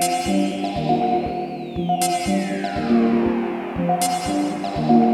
Thank you.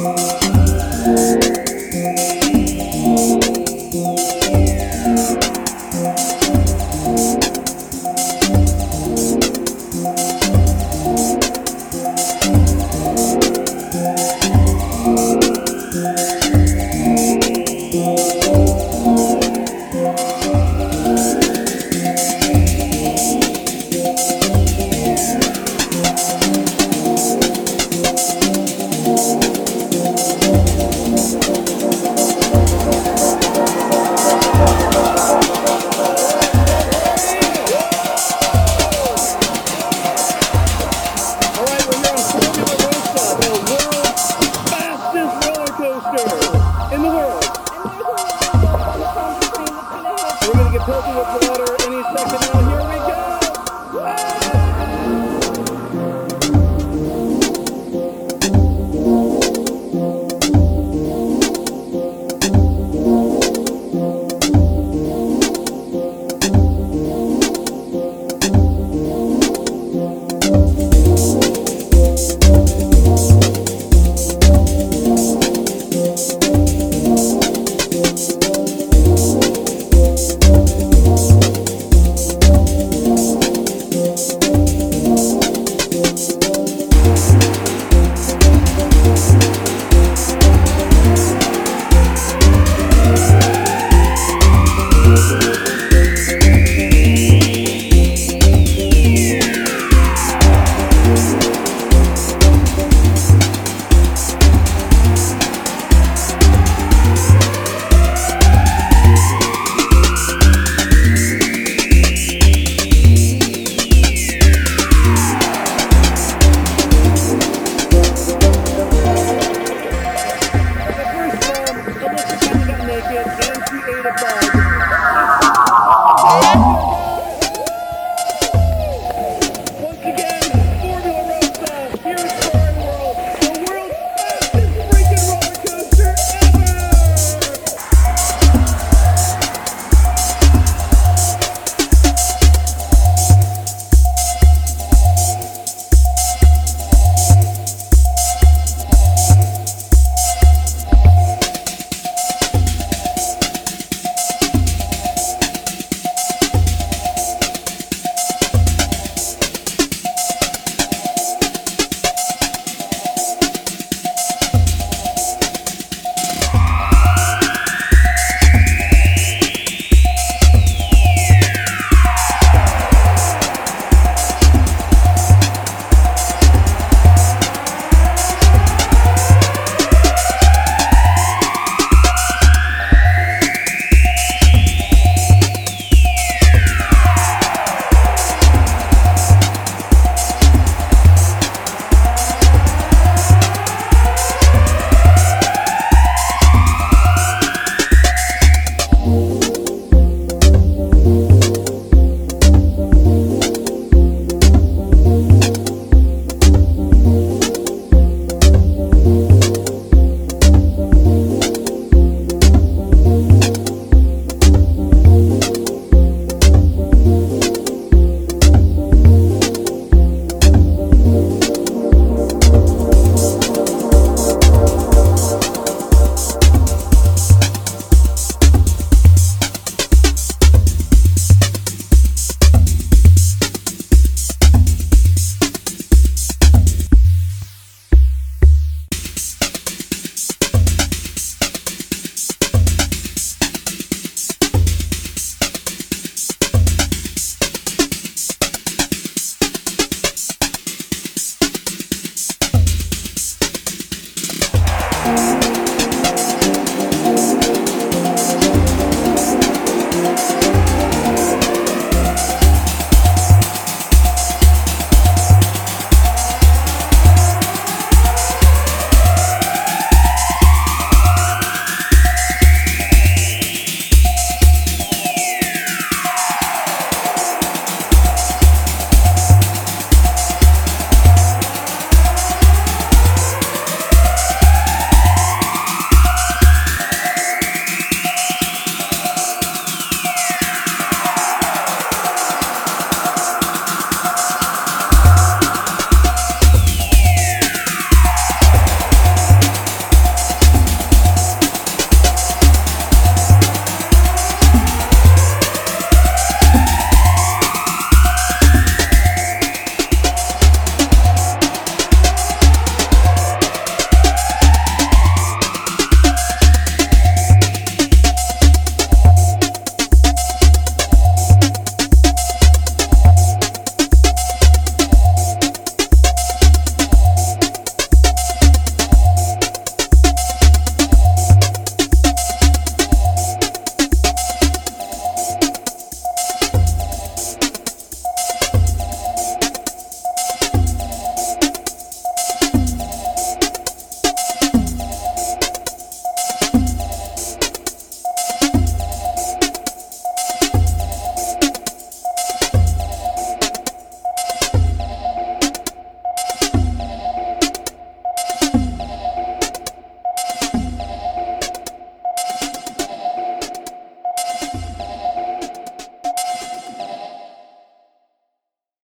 Música